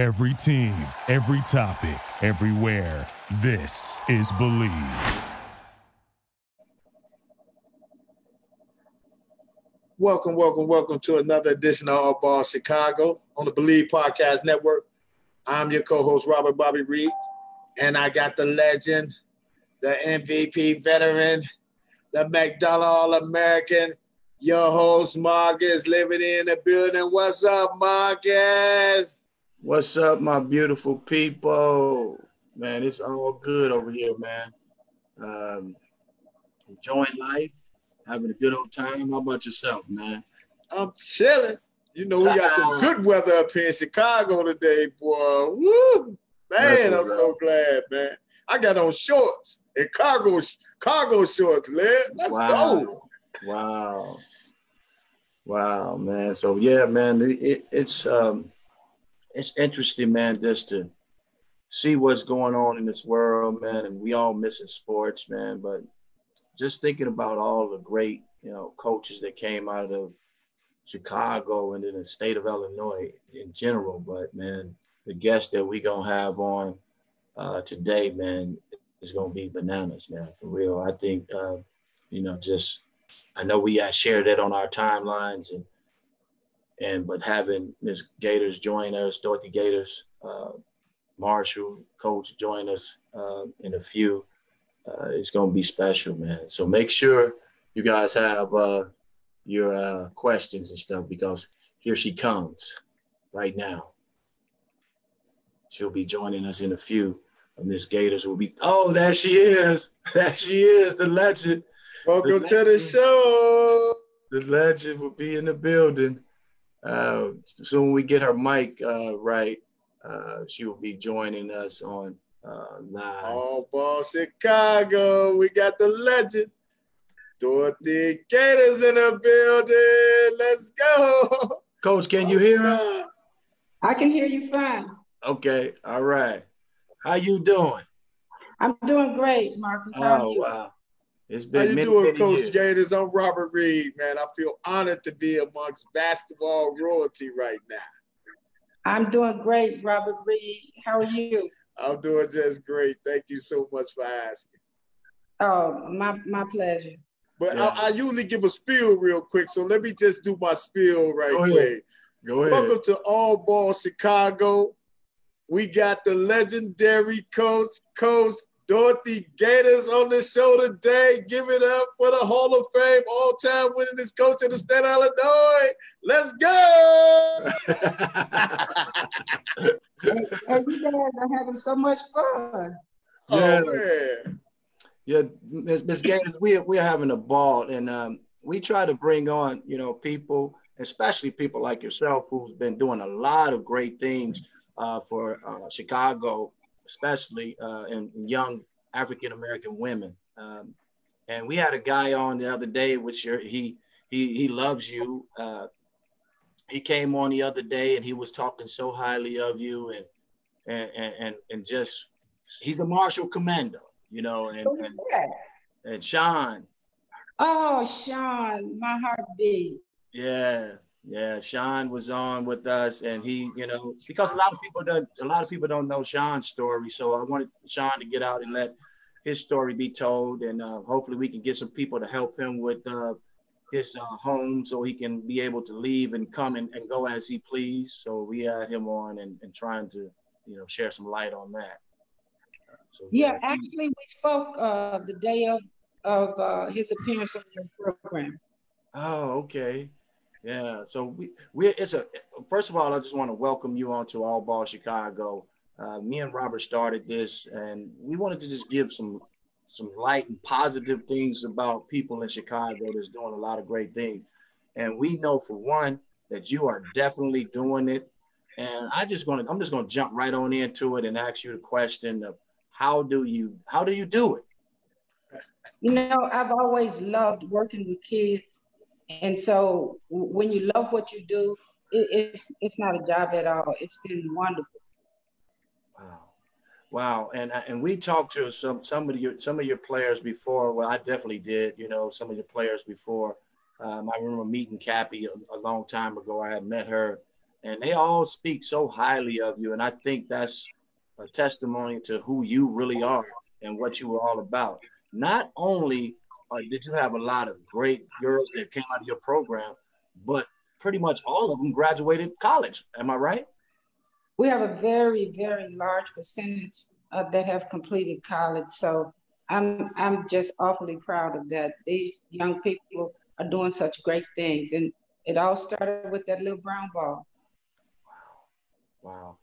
Every team, every topic, everywhere. This is Believe. Welcome, welcome, welcome to another edition of All Ball Chicago on the Believe Podcast Network. I'm your co-host Robert Bobby Reed, and I got the legend, the MVP veteran, the McDonald All-American, your host Marcus Liberty in the building. What's up, Marcus? What's up, my beautiful people? Man, it's all good over here, man. Um, enjoying life, having a good old time. How about yourself, man? I'm chilling. You know, we got some good weather up here in Chicago today, boy. Woo! Man, I'm so glad, man. I got on shorts and cargo cargo shorts, man. Let's wow. go. Wow. Wow, man. So yeah, man, it, it's um it's interesting, man, just to see what's going on in this world, man. And we all missing sports, man. But just thinking about all the great, you know, coaches that came out of Chicago and in the state of Illinois in general. But man, the guest that we gonna have on uh, today, man, is gonna be bananas, man, for real. I think, uh, you know, just I know we uh, shared it on our timelines and and but having Miss Gaters join us, Dorothy Gaters, uh, Marshall coach join us uh, in a few, uh, it's gonna be special, man. So make sure you guys have uh, your uh, questions and stuff because here she comes right now. She'll be joining us in a few. Miss Gaters will be. Oh, there she is. There she is, the legend. Welcome the to the show. The legend will be in the building. Uh, soon we get her mic uh, right, uh, she will be joining us on uh, live. All ball Chicago. We got the legend. Dorothy Gaters in the building. Let's go. Coach, can you hear us? I can hear you fine. Okay, all right. How you doing? I'm doing great, Marcus. How are Oh you? wow, it's How been you many, doing, many Coach years. Gaters? I'm Robert Reed, man. I feel honored to be amongst basketball royalty right now. I'm doing great, Robert Reed. How are you? I'm doing just great. Thank you so much for asking. Oh, my my pleasure. But Yeah. I, I usually give a spiel real quick, so let me just do my spiel right Go ahead. Go ahead. Welcome to All Ball Chicago. We got the legendary coach, Coach Dorothy Gaters on the show today. Give it up for the Hall of Fame, all-time winningest coach in the state of Illinois. Let's go! And you guys are having so much fun. Yeah. Oh man. Yeah, Miss Miss Gaters, we are, we are having a ball, and um, we try to bring on you know people, especially people like yourself, who's been doing a lot of great things uh, for uh, Chicago, especially uh, and young African American women. Um, and we had a guy on the other day, which you're, he he he loves you. Uh, he came on the other day, and he was talking so highly of you, and and and and, just he's a Marshall Commando, you know, and, and and Sean, Oh, Sean, my heart beat. yeah, yeah, Sean was on with us, and he, you know, because a lot of people don't, a lot of people don't know Sean's story, so I wanted Sean to get out and let his story be told, and uh, hopefully we can get some people to help him with uh, his uh, home, so he can be able to leave and come and, and go as he please. So we had him on and, and trying to, you know, share some light on that. So Yeah, he- actually, we spoke uh, the day of of uh, his appearance on your program. Oh, okay. Yeah. So we we it's a first of all, I just want to welcome you on to All Ball Chicago. Uh, me and Robert started this, and we wanted to just give some some light and positive things about people in Chicago that's doing a lot of great things. And we know for one that you are definitely doing it. And I just gonna I'm just gonna jump right on into it and ask you the question of how do you how do you do it? You know, I've always loved working with kids, and so when you love what you do, it, it's it's not a job at all. It's been wonderful. Wow, wow, and and we talked to some some of your some of your players before. Well, I definitely did. You know, some of your players before. Um, I remember meeting Cappy a, a long time ago. I had met her and they all speak so highly of you. And I think that's a testimony to who you really are and what you were all about. Not only uh, did you have a lot of great girls that came out of your program, but pretty much all of them graduated college. Am I right? We have a very, very large percentage uh, that have completed college. So I'm I'm just awfully proud of that. These young people are doing such great things, and it all started with that little brown ball. Wow, wow.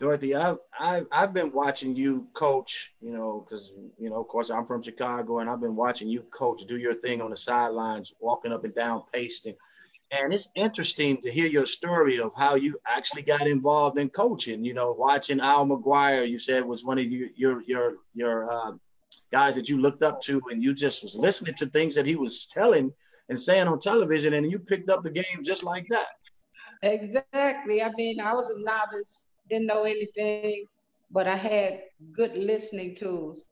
Dorothy, I've, I've, I've been watching you coach, you know, because, you know, of course, I'm from Chicago and I've been watching you coach, do your thing on the sidelines, walking up and down, pasting. And it's interesting to hear your story of how you actually got involved in coaching. You know, watching Al McGuire, you said was one of your your your your uh, guys that you looked up to, and you just was listening to things that he was telling and saying on television, and you picked up the game just like that. Exactly. I mean, I was a novice, didn't know anything, but I had good listening tools,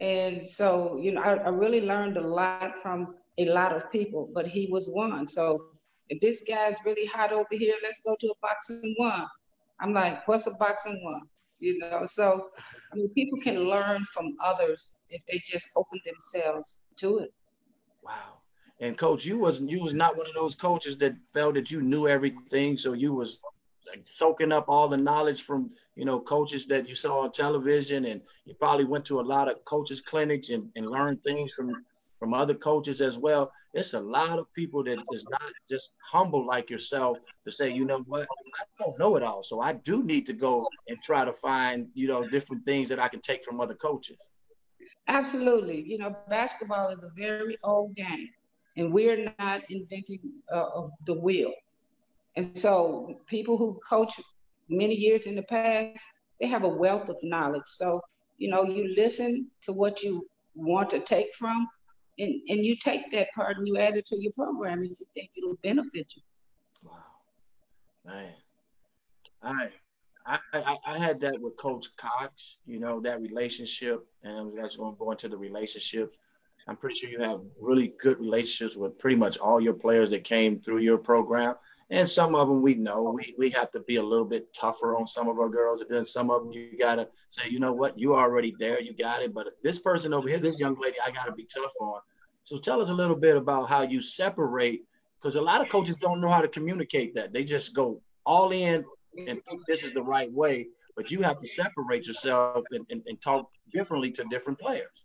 and so you know, I, I really learned a lot from a lot of people. But he was one, so if this guy's really hot over here, let's go to a boxing one. I'm like, what's a boxing one? You know, so I mean, people can learn from others if they just open themselves to it. Wow. And coach, you wasn't you was not one of those coaches that felt that you knew everything, so you was soaking up all the knowledge from you know coaches that you saw on television, and you probably went to a lot of coaches clinics and, and learned things from from other coaches as well. It's a lot of people that is not just humble like yourself to say, you know what, I don't know it all. So I do need to go and try to find, you know, different things that I can take from other coaches. Absolutely. You know, basketball is a very old game, and we're not inventing uh, the wheel. And so people who coach many years in the past, they have a wealth of knowledge. So, you know, you listen to what you want to take from and, and you take that part and you add it to your program if you think it'll benefit you. Wow, man, I, I, I, I had that with Coach Cox. You know that relationship, and I'm actually going to go into the relationships. I'm pretty sure you have really good relationships with pretty much all your players that came through your program. And some of them we know we, we have to be a little bit tougher on some of our girls. And then some of them you got to say, you know what, you already there, you got it. But this person over here, this young lady, I got to be tough on. So tell us a little bit about how you separate, because a lot of coaches don't know how to communicate that. They just go all in and think this is the right way, but you have to separate yourself and, and, and talk differently to different players.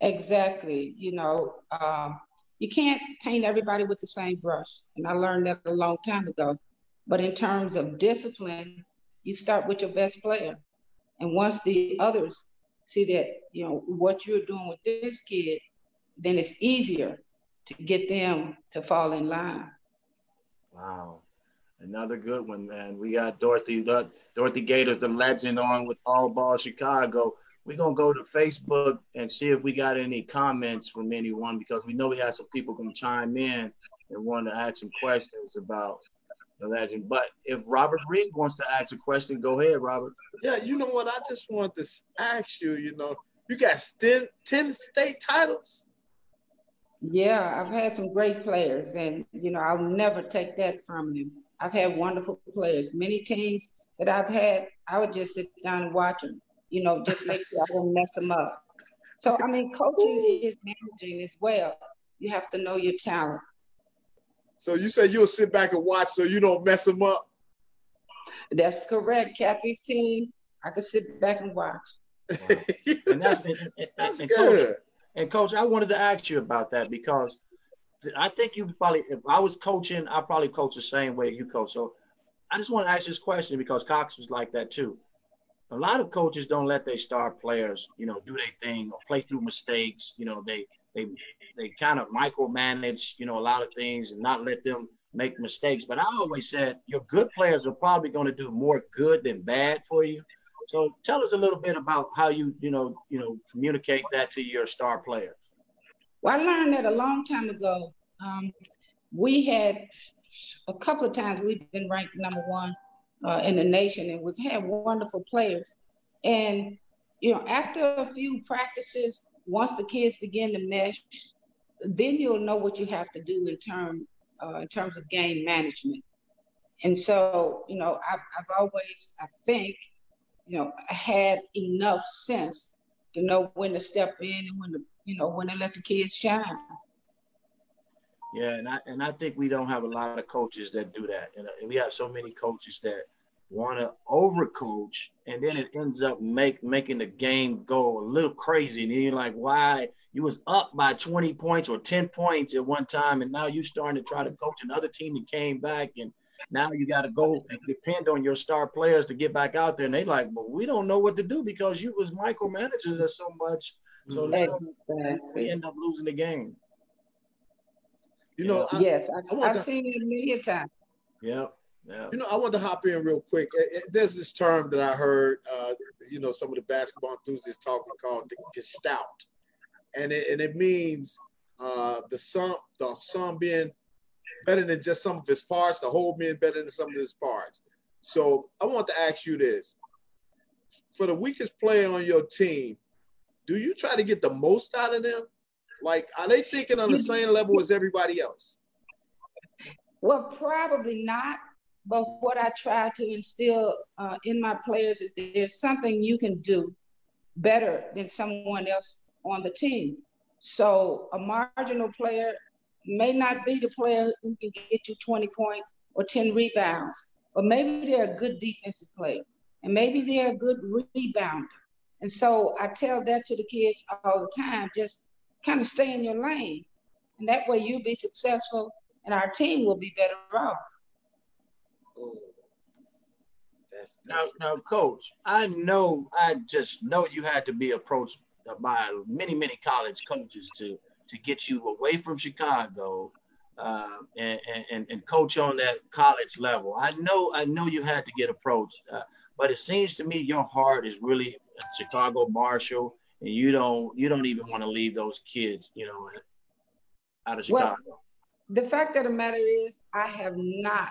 Exactly. You know, um, you can't paint everybody with the same brush. And I learned that a long time ago. But in terms of discipline, you start with your best player. And once the others see that, you know, what you're doing with this kid then it's easier to get them to fall in line. Wow. Another good one, man. We got Dorothy Dorothy Gaters, the legend, on with All Ball Chicago. We're gonna go to Facebook and see if we got any comments from anyone because we know we have some people gonna chime in and want to ask some questions about the legend. But if Robert Reed wants to ask a question, go ahead, Robert. Yeah, you know what? I just want to ask you. You know, you got 10, 10 state titles. Yeah, I've had some great players, and you know I'll never take that from them. I've had wonderful players. Many teams that I've had, I would just sit down and watch them. You know, just make sure I don't mess them up. So I mean, coaching is managing as well. You have to know your talent. So you say you'll sit back and watch so you don't mess them up. That's correct. Cappy's team, I could sit back and watch. Wow. and that's, and, and, that's and good. Coach, and coach, I wanted to ask you about that because I think you probably, if I was coaching, I probably coach the same way you coach. So I just want to ask this question because Cox was like that too. A lot of coaches don't let their star players, you know, do their thing or play through mistakes. You know, they they they kind of micromanage, you know, a lot of things and not let them make mistakes. But I always said your good players are probably going to do more good than bad for you. So tell us a little bit about how you, you know, you know, communicate that to your star players. Well, I learned that a long time ago. Um, we had a couple of times we've been ranked number one uh, in the nation, and we've had wonderful players. And you know, after a few practices, once the kids begin to mesh, then you'll know what you have to do in term uh, in terms of game management. And so, you know, I've, I've always, I think, you know, had enough sense to know when to step in and when to, you know, when to let the kids shine. Yeah, and I and I think we don't have a lot of coaches that do that. And we have so many coaches that want to overcoach, and then it ends up make making the game go a little crazy. And you're like, why? You was up by 20 points or 10 points at one time, and now you're starting to try to coach another team that came back, and now you got to go and depend on your star players to get back out there. And they like, well, we don't know what to do because you was micromanaging us so much. So mm-hmm. exactly. we end up losing the game. You know, I, yes, I've, I've to, seen it a million times. Yep. Yeah. You know, I want to hop in real quick. There's this term that I heard, uh, you know, some of the basketball enthusiasts talking called the gestalt, and it, and it means uh, the sum, the sum being better than just some of his parts, the whole being better than some of his parts. So I want to ask you this: for the weakest player on your team, do you try to get the most out of them? Like, are they thinking on the same level as everybody else? Well, probably not. But what I try to instill uh, in my players is there's something you can do better than someone else on the team. So a marginal player may not be the player who can get you 20 points or 10 rebounds, but maybe they're a good defensive player and maybe they're a good rebounder. And so I tell that to the kids all the time just kind of stay in your lane. And that way you'll be successful and our team will be better off. Oh, that's, that's... Now, now, coach, I know, I just know you had to be approached by many, many college coaches to to get you away from Chicago uh, and, and, and coach on that college level. I know, I know you had to get approached, uh, but it seems to me your heart is really Chicago Marshall, and you don't you don't even want to leave those kids, you know, out of Chicago. Well, the fact of the matter is, I have not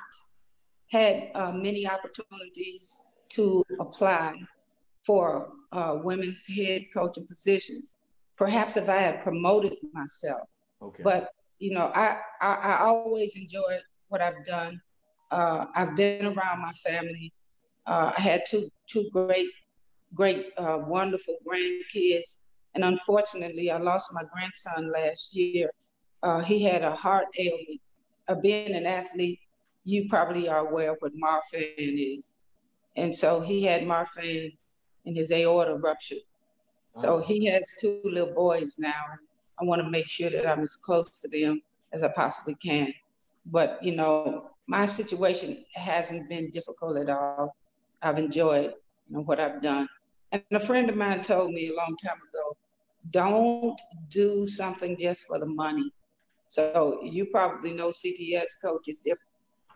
had uh, many opportunities to apply for uh, women's head coaching positions. Perhaps if I had promoted myself. Okay. But you know, I, I, I always enjoyed what I've done. Uh, I've been around my family. Uh, I had two two great, great, uh, wonderful grandkids, and unfortunately, I lost my grandson last year. Uh, he had a heart ailment. Uh, being an athlete, you probably are aware of what Marfan is, and so he had Marfan, and his aorta ruptured. So oh. he has two little boys now. I want to make sure that I'm as close to them as I possibly can. But you know, my situation hasn't been difficult at all. I've enjoyed you know, what I've done. And a friend of mine told me a long time ago, don't do something just for the money. So you probably know CPS coaches, they're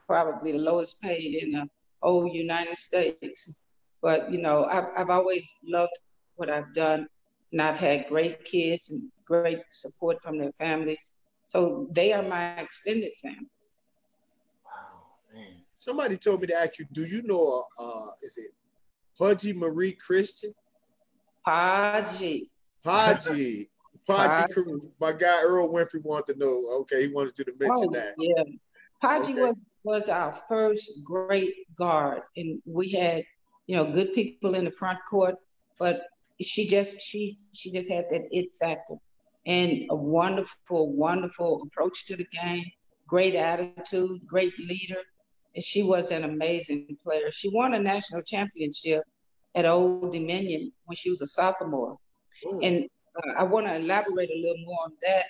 probably the lowest paid in the whole United States. But you know, I've I've always loved what I've done and I've had great kids and great support from their families. So they are my extended family. Wow, man. Somebody told me to ask you, do you know, uh, is it Pudgy Marie Christian? Pudgy. Pudgy. Pudgy. My guy Earl Winfrey wanted to know. Okay, he wanted you to mention oh, that. Yeah. Pudgy okay. was, was our first great guard. And we had, you know, good people in the front court, but she just she she just had that it factor and a wonderful wonderful approach to the game great attitude great leader and she was an amazing player she won a national championship at old dominion when she was a sophomore Ooh. and uh, i want to elaborate a little more on that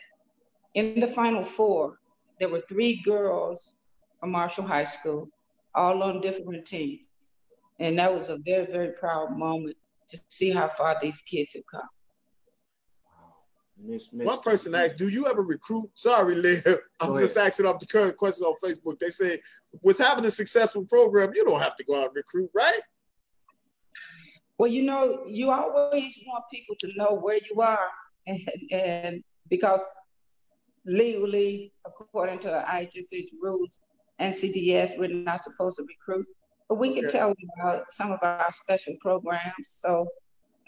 in the final four there were three girls from marshall high school all on different teams and that was a very very proud moment to see how far these kids have come. Miss, Miss, One person asked, "Do you ever recruit?" Sorry, Liv. I'm just asking off the current questions on Facebook. They say, with having a successful program, you don't have to go out and recruit, right? Well, you know, you always want people to know where you are, and, and because legally, according to IHSA rules and CPS, we're not supposed to recruit. But we can tell them about some of our special programs. So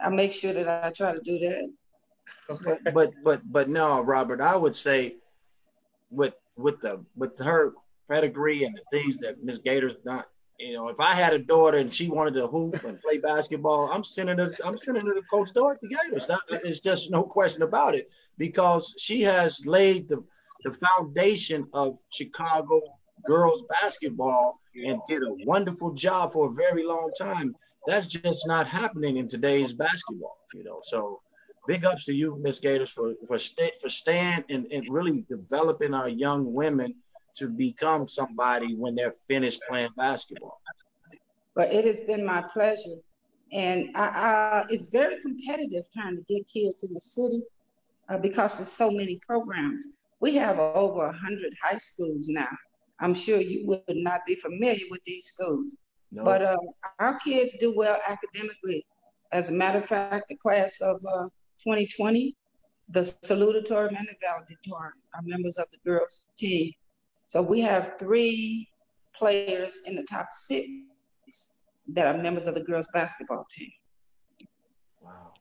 I make sure that I try to do that. Okay. But but but no, Robert, I would say with with the with her pedigree and the things that Miss Gater's done, You know, if I had a daughter and she wanted to hoop and play basketball, I'm sending her. I'm sending her to Coach Dorothy Gaters. It's just no question about it because she has laid the the foundation of Chicago girls basketball and did a wonderful job for a very long time. That's just not happening in today's basketball, you know. So big ups to you, Miss Gaters, for for st- for staying and, and really developing our young women to become somebody when they're finished playing basketball. But it has been my pleasure. And I, I, it's very competitive trying to get kids in the city uh, because there's so many programs. We have over 100 high schools now. I'm sure you would not be familiar with these schools. No. But uh, our kids do well academically. As a matter of fact, the class of uh, 2020, the salutatorium and the valedictorian are members of the girls team. So we have three players in the top six that are members of the girls basketball team. Wow.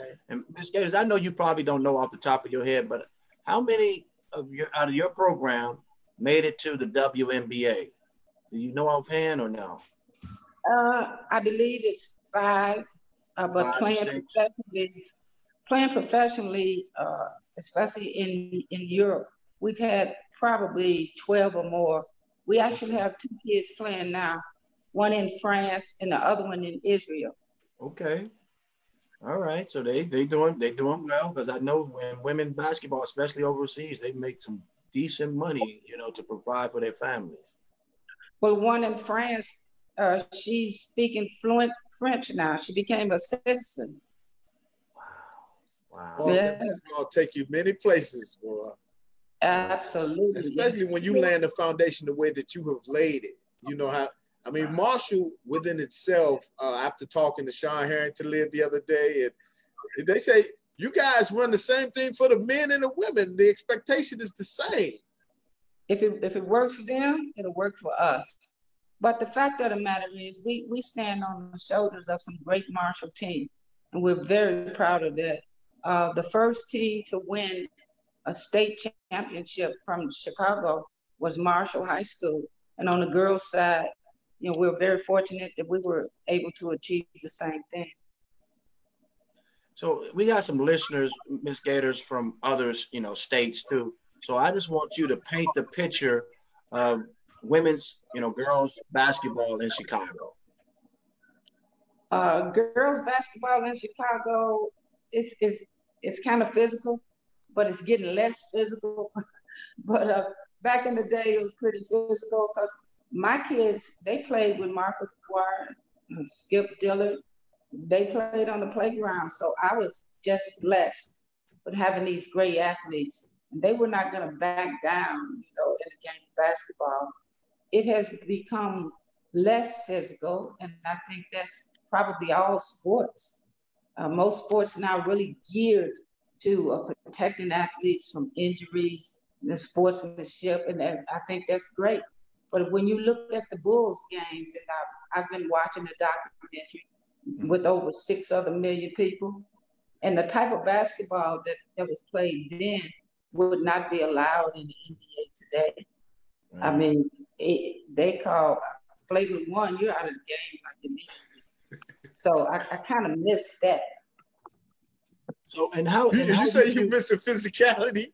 Okay. And Ms. Gaters, I know you probably don't know off the top of your head, but how many of your out of your program made it to the WNBA? Do you know offhand or no? Uh, I believe it's five, uh, but five playing professionally, playing professionally, uh, especially in in Europe, we've had probably twelve or more. We actually have two kids playing now, one in France and the other one in Israel. Okay. All right, so they they doing they doing well because I know when women basketball, especially overseas, they make some decent money, you know, to provide for their families. Well, one in France, uh, she's speaking fluent French now. She became a citizen. Wow. Wow. Well, yeah. I'll take you many places, boy. Absolutely. Especially when you land the foundation the way that you have laid it. You know how I mean, Marshall within itself, uh, after talking to Sean Harrington live the other day, and they say you guys run the same thing for the men and the women. The expectation is the same. If it if it works for them, it'll work for us. But the fact of the matter is, we we stand on the shoulders of some great Marshall teams, and we're very proud of that. Uh, the first team to win a state championship from Chicago was Marshall High School, and on the girls' side, you know, we're very fortunate that we were able to achieve the same thing. So we got some listeners, Miss Gaters, from others, you know, states too. So I just want you to paint the picture of women's, you know, girls basketball in Chicago. Uh, girls basketball in Chicago is is it's kind of physical, but it's getting less physical. but uh, back in the day, it was pretty physical because my kids they played with Mark Aguirre, Skip Dillard, they played on the playground. So I was just blessed with having these great athletes. And they were not going to back down, you know, in the game of basketball. It has become less physical, and I think that's probably all sports. Uh, most sports now really geared to uh, protecting athletes from injuries and sportsmanship, and I think that's great. But when you look at the Bulls games, and I've, I've been watching the documentary, with over six other million people. And the type of basketball that, that was played then would not be allowed in the NBA today. Mm-hmm. I mean, it, they call flavor one, you're out of the game like. So I, I kind of missed that. So and how? And you, how you say you, you missed the physicality?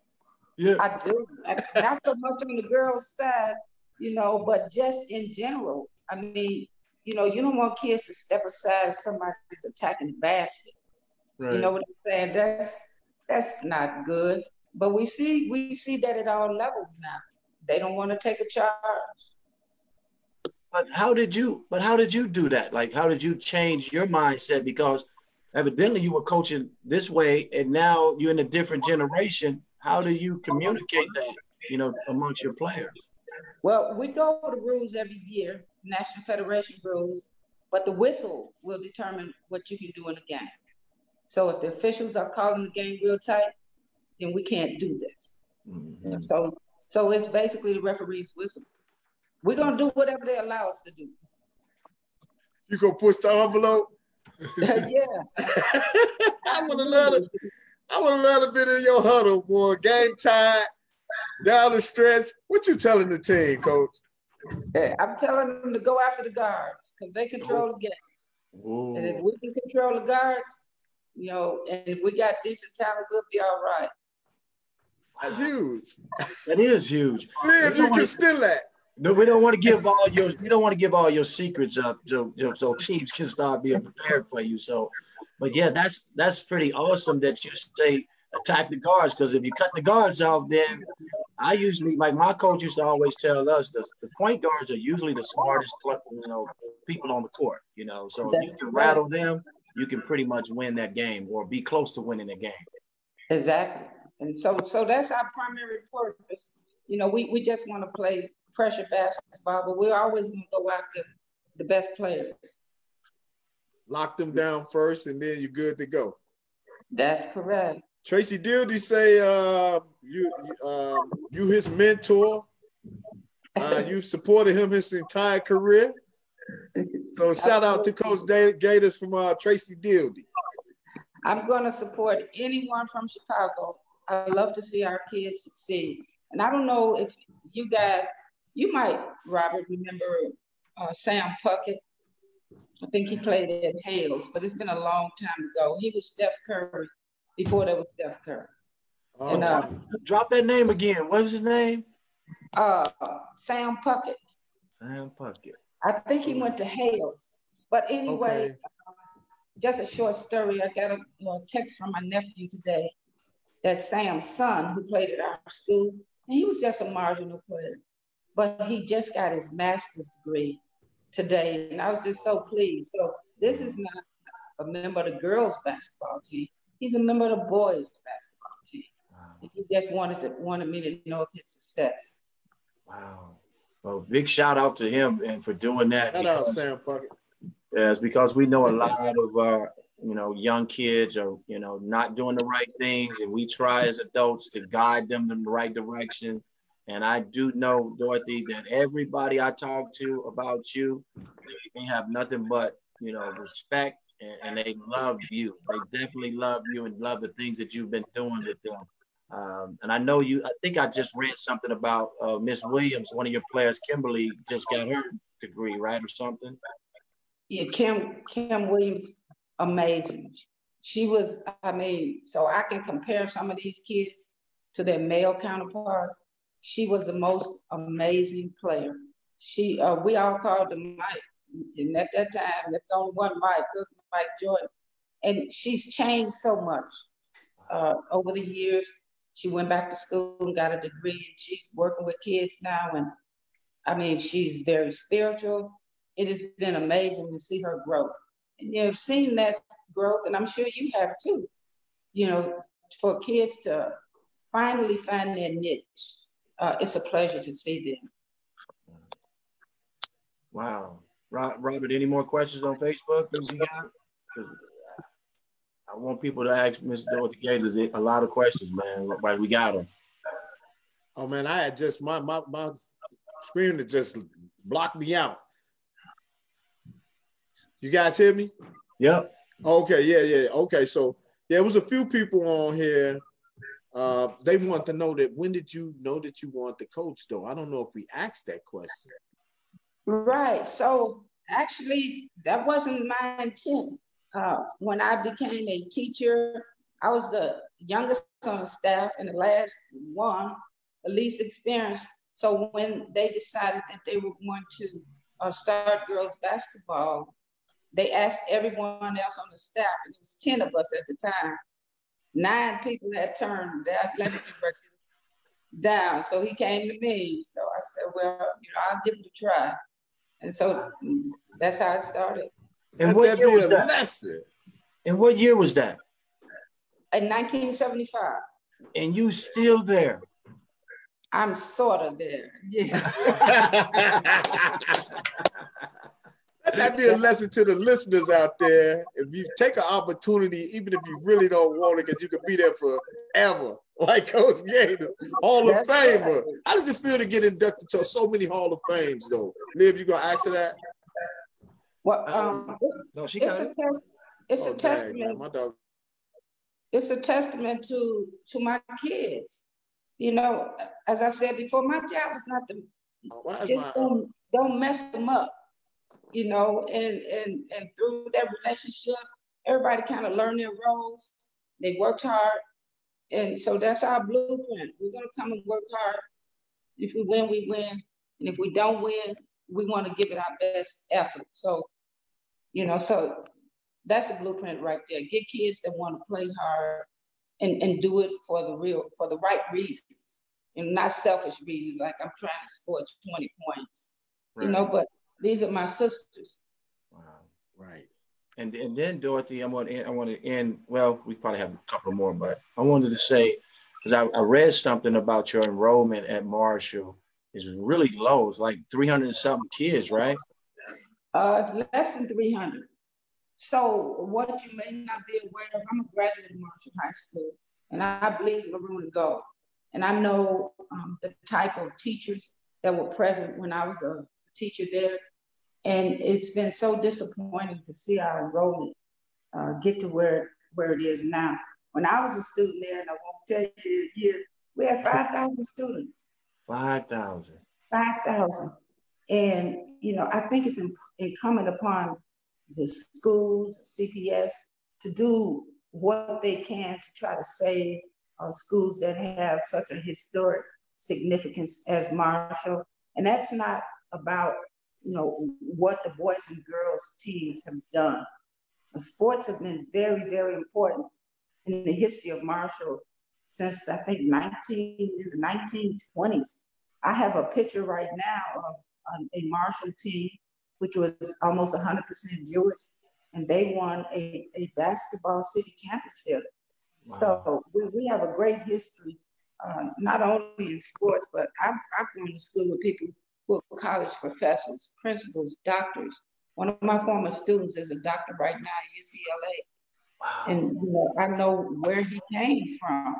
Yeah, I do. Not so much on the girls' side, you know, but just in general. I mean, you know, you don't want kids to step aside if somebody's attacking the basket. Right. You know what I'm saying? That's that's not good. But we see we see that at all levels now. They don't want to take a charge. But how did you but how did you do that? Like how did you change your mindset? Because evidently you were coaching this way and now you're in a different generation. How do you communicate that, you know, amongst your players? Well, we go to rules every year National Federation rules, but the whistle will determine what you can do in a game. So if the officials are calling the game real tight, then we can't do this. Mm-hmm. So so it's basically the referee's whistle. We're gonna do whatever they allow us to do. You gonna push the envelope? yeah. I would have loved it. I would have loved a bit of your huddle, boy. Game time. down the stretch. What you telling the team, coach? I'm telling them to go after the guards because they control the game. Ooh. And if we can control the guards, you know, and if we got decent talent, we'll be all right. That's huge. That is huge. Man, you can still that. No, we don't want to give all your you don't want to give all your secrets up so, so teams can start being prepared for you. So, but yeah, that's that's pretty awesome that you say attack the guards because if you cut the guards off, then I usually like my coach used to always tell us the, the point guards are usually the smartest you know people on the court. You know, so if you can rattle them, you can pretty much win that game or be close to winning the game. Exactly, and so so that's our primary purpose. You know, we we just want to play pressure basketball, but we're always going to go after the best players. Lock them down first, and then you're good to go. That's correct. Tracy Dildy say uh, you uh, you his mentor. Uh, you supported him his entire career. So shout out to Coach Gaters from uh, Tracy Dildy. I'm going to support anyone from Chicago. I love to see our kids succeed. And I don't know if you guys you might, Robert, remember uh, Sam Puckett. I think he played at Hales, but it's been a long time ago. He was Steph Curry before there was Steph Curry. Oh, and, uh, drop that name again. What was his name? Uh, Sam Puckett. Sam Puckett. I think he went to Hales. But anyway, okay. uh, just a short story. I got a, a text from my nephew today that Sam's son, who played at our school, and he was just a marginal player but he just got his master's degree today. And I was just so pleased. So this is not a member of the girls basketball team. He's a member of the boys basketball team. Wow. He just wanted to wanted me to know of his success. Wow. Well, big shout out to him and for doing that. Shout because, out Sam Puckett. Yes, because we know a lot of our, you know, young kids are, you know, not doing the right things, and we try as adults to guide them in the right direction and I do know, Dorothy, that everybody I talk to about you, they have nothing but, you know, respect and, and, they love you. They definitely love you and love the things that you've been doing with them. Um, and I know you, I think I just read something about uh, Miss Williams, one of your players, Kimberly, just got her degree, right, or something? Yeah, Kim, Kim Williams, amazing. She was, I mean, so I can compare some of these kids to their male counterparts she was the most amazing player. She, uh, we all called her Mike, and at that time, there's only one Mike. It was Mike Jordan, and she's changed so much uh, over the years. She went back to school and got a degree, and she's working with kids now. And I mean, she's very spiritual. It has been amazing to see her growth. And you've seen that growth, and I'm sure you have too. You know, for kids to finally find their niche uh, it's a pleasure to see them. Wow. Robert, any more questions on Facebook that you got? I want people to ask Mr. Dorothy Gaters a lot of questions, man. Right, we got them. Oh man, I had just my my my screen that just blocked me out. You guys hear me? Yep. Okay, yeah, yeah. Okay, so yeah, it was a few people on here uh, they want to know that when did you know that you want the coach though? I don't know if we asked that question. Right. So actually, that wasn't my intent. Uh, when I became a teacher, I was the youngest on the staff and the last one, the least experienced. So when they decided that they were going to uh, start girls basketball, they asked everyone else on the staff, and it was 10 of us at the time, nine people had turned the athletic director down. So he came to me. So I said, well, you know, I'll give it a try. And so that's how it started. And what year was that? Lesson. And what year was that? In 1975. And you still there? I'm sort of there. Yeah. Let that be a lesson to the listeners out there. If you take an opportunity, even if you really don't want it, because you could be there forever, like Coach Gaters, Hall of Famer. How does it feel to get inducted to so many Hall of Fames, though? Liv, you gonna answer that? Well, um, no, she got it's it. A, it's oh, a testament. my dog. It's a testament to to my kids. you know, as I said before, my job is not to oh, just my, don't don't mess them up, you know, and and and through that relationship, everybody kind of learned their roles. They worked hard, and so that's our blueprint. We're gonna come and work hard. If we win, we win, and if we don't win, we want to give it our best effort. So, you know, so that's the blueprint right there. Get kids that want to play hard and, and do it for the real, for the right reasons and not selfish reasons, like I'm trying to score 20 points, right. you know, but these are my sisters. Wow, right. And, and then Dorothy, I want to I want to end. Well, we probably have a couple more, but I wanted to say because I, I read something about your enrollment at Marshall is really low. It's like 300 something kids, right? Uh, it's less than 300. So what you may not be aware of, I'm a graduate of Marshall High School, and I bleed maroon to go. And I know um, the type of teachers that were present when I was a teacher there. And it's been so disappointing to see our enrollment uh, get to where, where it is now. When I was a student there, and I won't tell you this year, we had 5,000 students. 5,000. 5,000. And, you know, I think it's incumbent upon the schools, CPS, to do what they can to try to save uh, schools that have such a historic significance as Marshall. And that's not about, you know, what the boys and girls teams have done. The sports have been very, very important in the history of Marshall since I think 19 in the 1920s. I have a picture right now of um, a Marshall team which was almost 100% Jewish, and they won a, a basketball city championship. Wow. So we, we have a great history, uh, not only in sports, but I've, I've gone to school with people are college professors, principals, doctors. One of my former students is a doctor right now at UCLA. Wow. And you know, I know where he came from.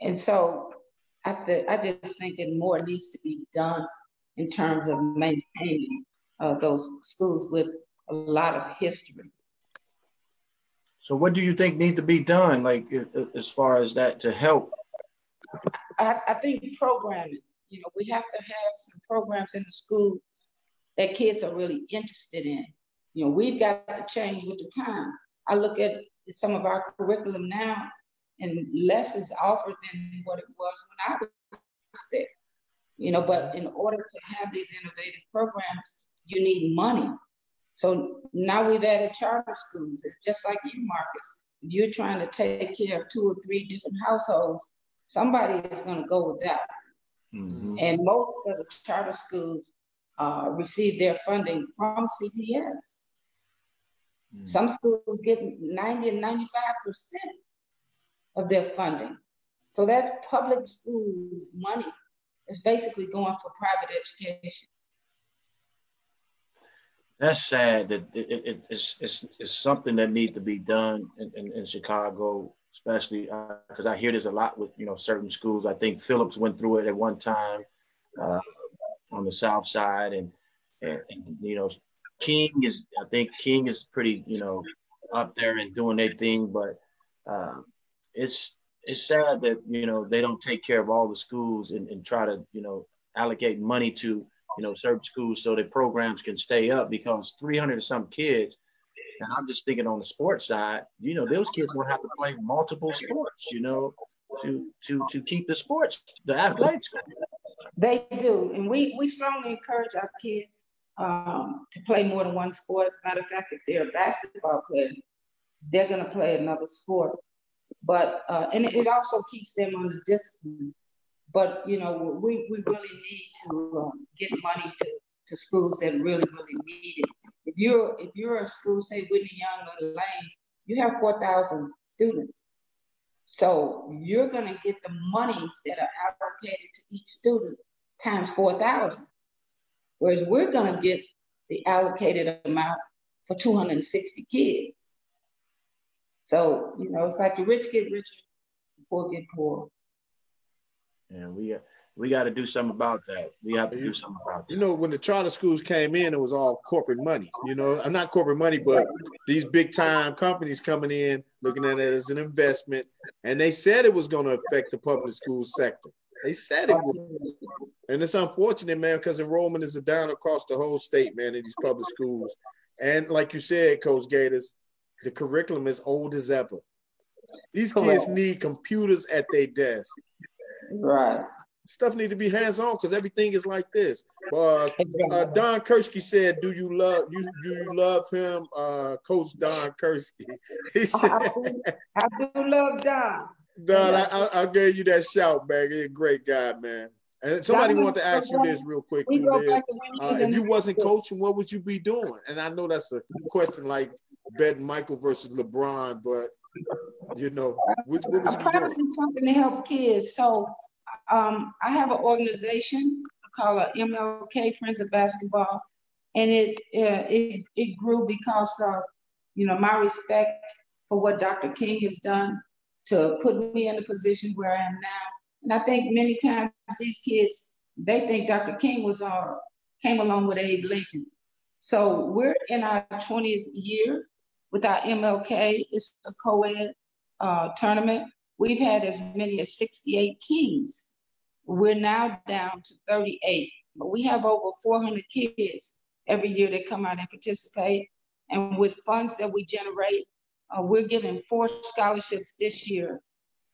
And so I, th- I just think that more needs to be done in terms of maintaining uh, those schools with a lot of history. So, what do you think needs to be done, like as far as that, to help? I, I think programming. You know, we have to have some programs in the schools that kids are really interested in. You know, we've got to change with the time. I look at some of our curriculum now, and less is offered than what it was when I was there. You know, but in order to have these innovative programs, you need money. So now we've added charter schools. It's just like you, Marcus. If you're trying to take care of two or three different households, somebody is going to go with that. Mm-hmm. And most of the charter schools uh, receive their funding from CPS. Mm-hmm. Some schools get 90 and 95% of their funding. So that's public school money. It's basically going for private education that's sad that it, it, it's, it's, it's something that needs to be done in, in, in Chicago, especially because uh, I hear this a lot with, you know, certain schools. I think Phillips went through it at one time uh, on the South side and, and, and, you know, King is, I think King is pretty, you know, up there and doing their thing, but uh, it's, it's sad that, you know, they don't take care of all the schools and, and try to, you know, allocate money to you know, certain schools so that programs can stay up because 300 and some kids, and I'm just thinking on the sports side, you know, those kids won't have to play multiple sports, you know, to to to keep the sports, the athletics They do, and we we strongly encourage our kids um, to play more than one sport. Matter of fact, if they're a basketball player, they're going to play another sport. But uh, and it also keeps them on the discipline but you know, we, we really need to um, get money to, to schools that really, really need it. If you're if you're a school, say Whitney Young or Lane, you have four thousand students. So you're gonna get the monies that are allocated to each student times four thousand. Whereas we're gonna get the allocated amount for 260 kids. So, you know, it's like the rich get richer, the poor get poor. And we, we got to do something about that. We have to do something about that. You know, when the charter schools came in, it was all corporate money. You know, I'm not corporate money, but these big time companies coming in, looking at it as an investment, and they said it was going to affect the public school sector. They said it would. And it's unfortunate, man, because enrollment is down across the whole state, man, in these public schools. And like you said, Coach Gaters, the curriculum is old as ever. These kids need computers at their desk. Right. Stuff need to be hands on because everything is like this. Uh, uh, Don Kersky said, "Do you love you? Do you love him, uh, Coach Don Kersky?" He said, I do, I do love Don. Don, I, I, I gave you that shout, man. He's a great guy, man. And somebody wanted to ask you this real quick too. Uh, if you wasn't coaching, what would you be doing? And I know that's a question like betting Michael versus LeBron, but you know, what, what I'm you to doing? do something to help kids. So um, I have an organization called MLK Friends of Basketball, and it, uh, it it grew because of you know my respect for what Dr. King has done to put me in the position where I am now. And I think many times these kids they think Dr. King was uh, came along with Abe Lincoln. So we're in our 20th year with our MLK. It's a co-ed uh, tournament. We've had as many as 68 teams. We're now down to 38, but we have over 400 kids every year that come out and participate. And with funds that we generate, uh, we're giving four scholarships this year.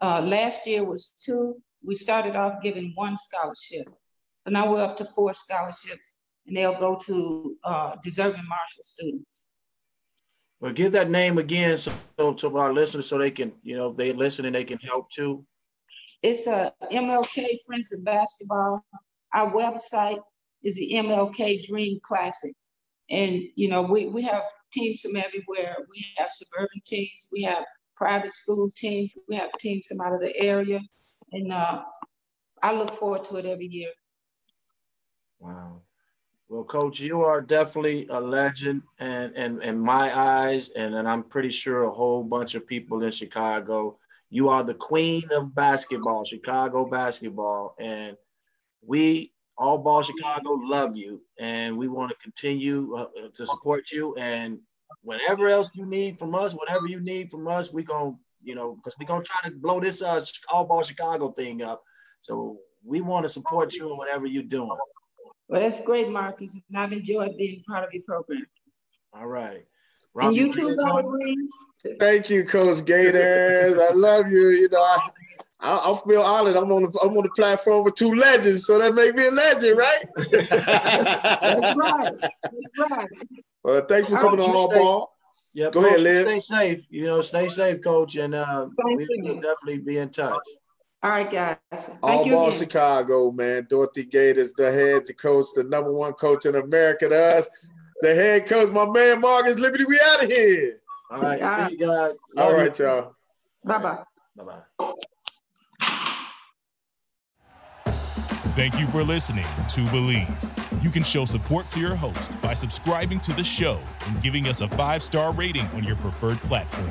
Uh, last year was two. We started off giving one scholarship. So now we're up to four scholarships, and they'll go to uh, deserving Marshall students. Well, give that name again so, so to our listeners so they can, you know, if they listen and they can help too. It's a MLK Friends of Basketball. Our website is the MLK Dream Classic. And, you know, we, we have teams from everywhere. We have suburban teams, we have private school teams, we have teams from out of the area. And uh, I look forward to it every year. Wow. Well, Coach, you are definitely a legend, and and in my eyes, and, and I'm pretty sure a whole bunch of people in Chicago. You are the queen of basketball, Chicago basketball, and we all ball Chicago love you, and we want to continue uh, to support you. And whatever else you need from us, whatever you need from us, we gonna you know because we gonna try to blow this uh, all ball Chicago thing up. So we want to support you in whatever you're doing. Well, that's great, Marcus. And I've enjoyed being part of your program. All right. And you too, Rizzo? Thank you, Coach Gaters. I love you. You know, I, I, I feel honored. I'm on the I'm on the platform with two legends, so that make me a legend, That's right? right. That's right. well, thanks for coming Coach, on you stay- ball. Yeah, Go Coach, ahead, Liv. Stay safe. You know, stay safe, Coach, and uh, we will definitely be in touch. All right, guys. Thank All you ball again. Chicago, man. Dorothy Gaters, the head the coach, the number one coach in America to us. The head coach, my man Marcus Liberty. We out of here. All right, Yeah. see you guys. All Love you. y'all. Bye-bye. Bye bye. Thank you for listening to Bleav. You can show support to your host by subscribing to the show and giving us a five star rating on your preferred platform.